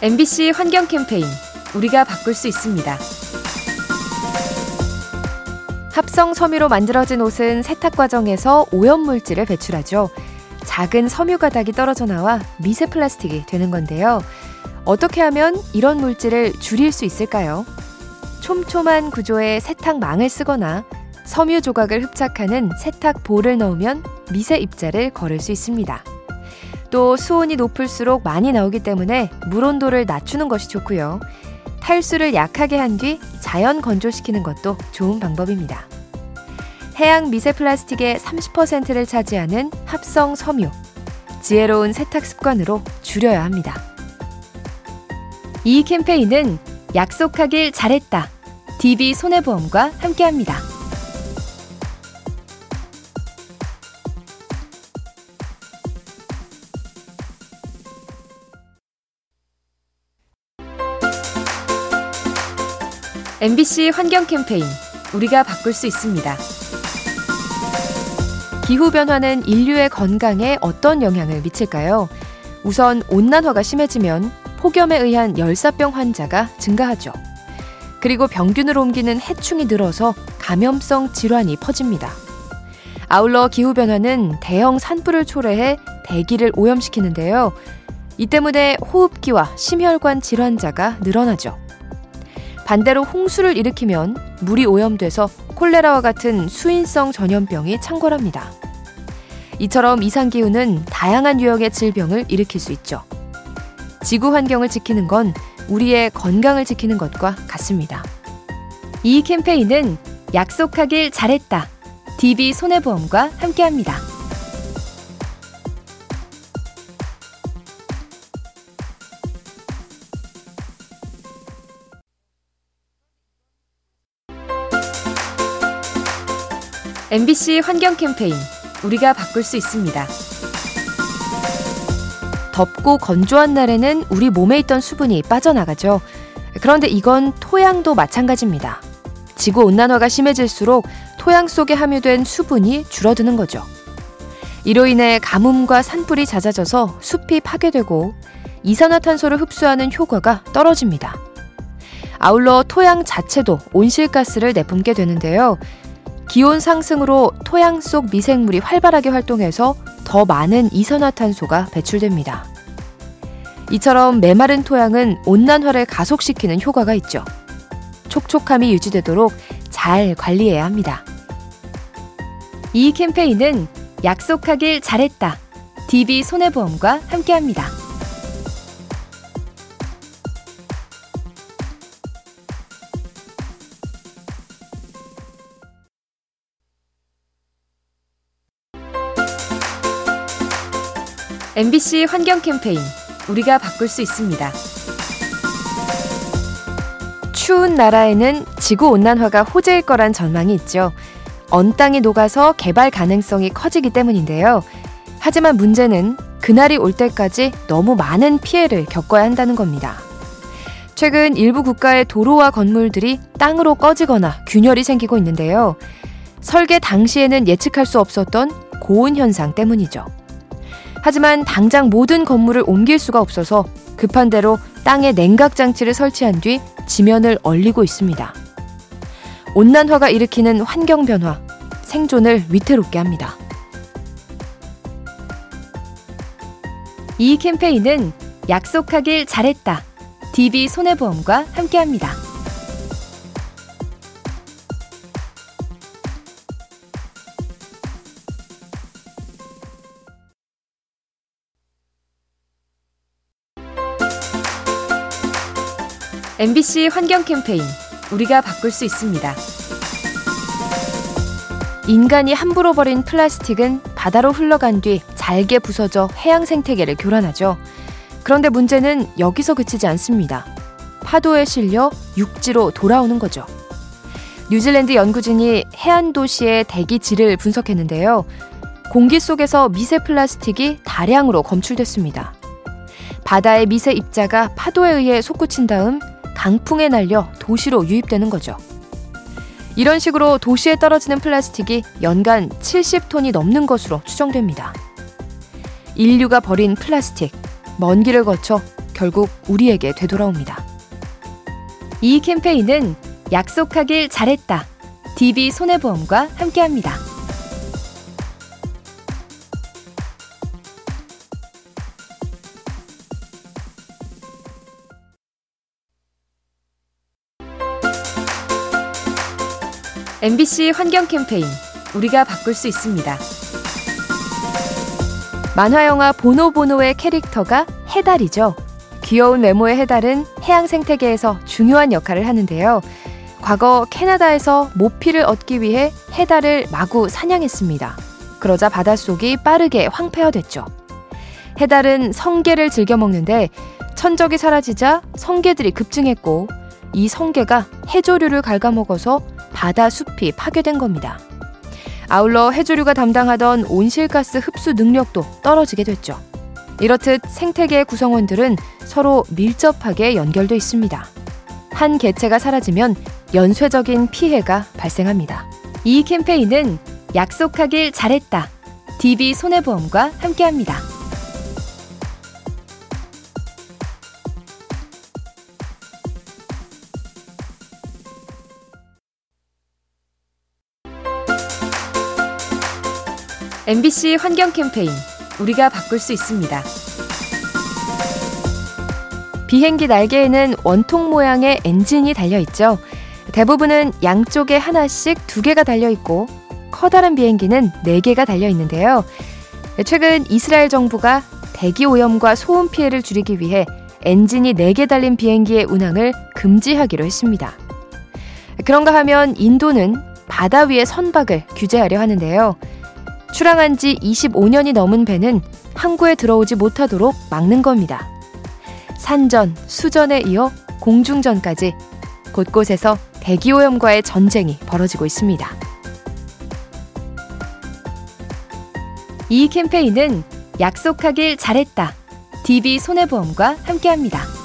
MBC 환경 캠페인 우리가 바꿀 수 있습니다. 합성 섬유로 만들어진 옷은 세탁 과정에서 오염 물질을 배출하죠. 작은 섬유 가닥이 떨어져 나와 미세 플라스틱이 되는 건데요. 어떻게 하면 이런 물질을 줄일 수 있을까요? 촘촘한 구조의 세탁망을 쓰거나 섬유 조각을 흡착하는 세탁볼을 넣으면 미세 입자를 걸을 수 있습니다. 또 수온이 높을수록 많이 나오기 때문에 물 온도를 낮추는 것이 좋고요. 탈수를 약하게 한 뒤 자연 건조시키는 것도 좋은 방법입니다. 해양 미세 플라스틱의 30%를 차지하는 합성 섬유. 지혜로운 세탁 습관으로 줄여야 합니다. 이 캠페인은 약속하길 잘했다. DB 손해보험과 함께합니다. MBC 환경 캠페인 우리가 바꿀 수 있습니다. 기후 변화는 인류의 건강에 어떤 영향을 미칠까요? 우선 온난화가 심해지면 폭염에 의한 열사병 환자가 증가하죠. 그리고 병균을 옮기는 해충이 늘어서 감염성 질환이 퍼집니다. 아울러 기후변화는 대형 산불을 초래해 대기를 오염시키는데요. 이 때문에 호흡기와 심혈관 질환자가 늘어나죠. 반대로 홍수를 일으키면 물이 오염돼서 콜레라와 같은 수인성 전염병이 창궐합니다. 이처럼 이상기후는 다양한 유형의 질병을 일으킬 수 있죠. 지구 환경을 지키는 건 우리의 건강을 지키는 것과 같습니다. 이 캠페인은 약속하길 잘했다. DB 손해보험과 함께합니다. MBC 환경 캠페인 우리가 바꿀 수 있습니다. 덥고 건조한 날에는 우리 몸에 있던 수분이 빠져나가죠. 그런데 이건 토양도 마찬가지입니다. 지구 온난화가 심해질수록 토양 속에 함유된 수분이 줄어드는 거죠. 이로 인해 가뭄과 산불이 잦아져서 숲이 파괴되고 이산화탄소를 흡수하는 효과가 떨어집니다. 아울러 토양 자체도 온실가스를 내뿜게 되는데요. 기온 상승으로 토양 속 미생물이 활발하게 활동해서 더 많은 이산화탄소가 배출됩니다. 이처럼 메마른 토양은 온난화를 가속시키는 효과가 있죠. 촉촉함이 유지되도록 잘 관리해야 합니다. 이 캠페인은 약속하길 잘했다. DB 손해보험과 함께합니다. MBC 환경 캠페인 우리가 바꿀 수 있습니다. 추운 나라에는 지구 온난화가 호재일 거란 전망이 있죠. 언 땅이 녹아서 개발 가능성이 커지기 때문인데요. 하지만 문제는 그날이 올 때까지 너무 많은 피해를 겪어야 한다는 겁니다. 최근 일부 국가의 도로와 건물들이 땅으로 꺼지거나 균열이 생기고 있는데요. 설계 당시에는 예측할 수 없었던 고온 현상 때문이죠. 하지만 당장 모든 건물을 옮길 수가 없어서 급한 대로 땅에 냉각 장치를 설치한 뒤 지면을 얼리고 있습니다. 온난화가 일으키는 환경 변화, 생존을 위태롭게 합니다. 이 캠페인은 약속하길 잘했다. DB 손해보험과 함께합니다. MBC 환경 캠페인 우리가 바꿀 수 있습니다. 인간이 함부로 버린 플라스틱은 바다로 흘러간 뒤 잘게 부서져 해양 생태계를 교란하죠. 그런데 문제는 여기서 그치지 않습니다. 파도에 실려 육지로 돌아오는 거죠. 뉴질랜드 연구진이 해안 도시의 대기 질을 분석했는데요. 공기 속에서 미세 플라스틱이 다량으로 검출됐습니다. 바다의 미세 입자가 파도에 의해 솟구친 다음 강풍에 날려 도시로 유입되는 거죠. 이런 식으로 도시에 떨어지는 플라스틱이 연간 70톤이 넘는 것으로 추정됩니다. 인류가 버린 플라스틱, 먼 길을 거쳐 결국 우리에게 되돌아옵니다. 이 캠페인은 약속하길 잘했다. DB 손해보험과 함께합니다. MBC 환경 캠페인 우리가 바꿀 수 있습니다. 만화 영화 보노보노의 캐릭터가 해달이죠. 귀여운 외모의 해달은 해양 생태계에서 중요한 역할을 하는데요. 과거 캐나다에서 모피를 얻기 위해 해달을 마구 사냥했습니다. 그러자 바닷속이 빠르게 황폐화됐죠. 해달은 성게를 즐겨 먹는데 천적이 사라지자 성게들이 급증했고 이 성게가 해조류를 갉아먹어서 바다 숲이 파괴된 겁니다. 아울러 해조류가 담당하던 온실가스 흡수 능력도 떨어지게 됐죠. 이렇듯 생태계의 구성원들은 서로 밀접하게 연결돼 있습니다. 한 개체가 사라지면 연쇄적인 피해가 발생합니다. 이 캠페인은 약속하길 잘했다. DB 손해보험과 함께합니다. MBC 환경 캠페인 우리가 바꿀 수 있습니다. 비행기 날개에는 원통 모양의 엔진이 달려 있죠. 대부분은 양쪽에 하나씩 두 개가 달려 있고 커다란 비행기는 네 개가 달려 있는데요. 최근 이스라엘 정부가 대기 오염과 소음 피해를 줄이기 위해 엔진이 4개 달린 비행기의 운항을 금지하기로 했습니다. 그런가 하면 인도는 바다 위의 선박을 규제하려 하는데요. 출항한 지 25년이 넘은 배는 항구에 들어오지 못하도록 막는 겁니다. 산전, 수전에 이어 공중전까지 곳곳에서 대기오염과의 전쟁이 벌어지고 있습니다. 이 캠페인은 약속하길 잘했다. DB 손해보험과 함께합니다.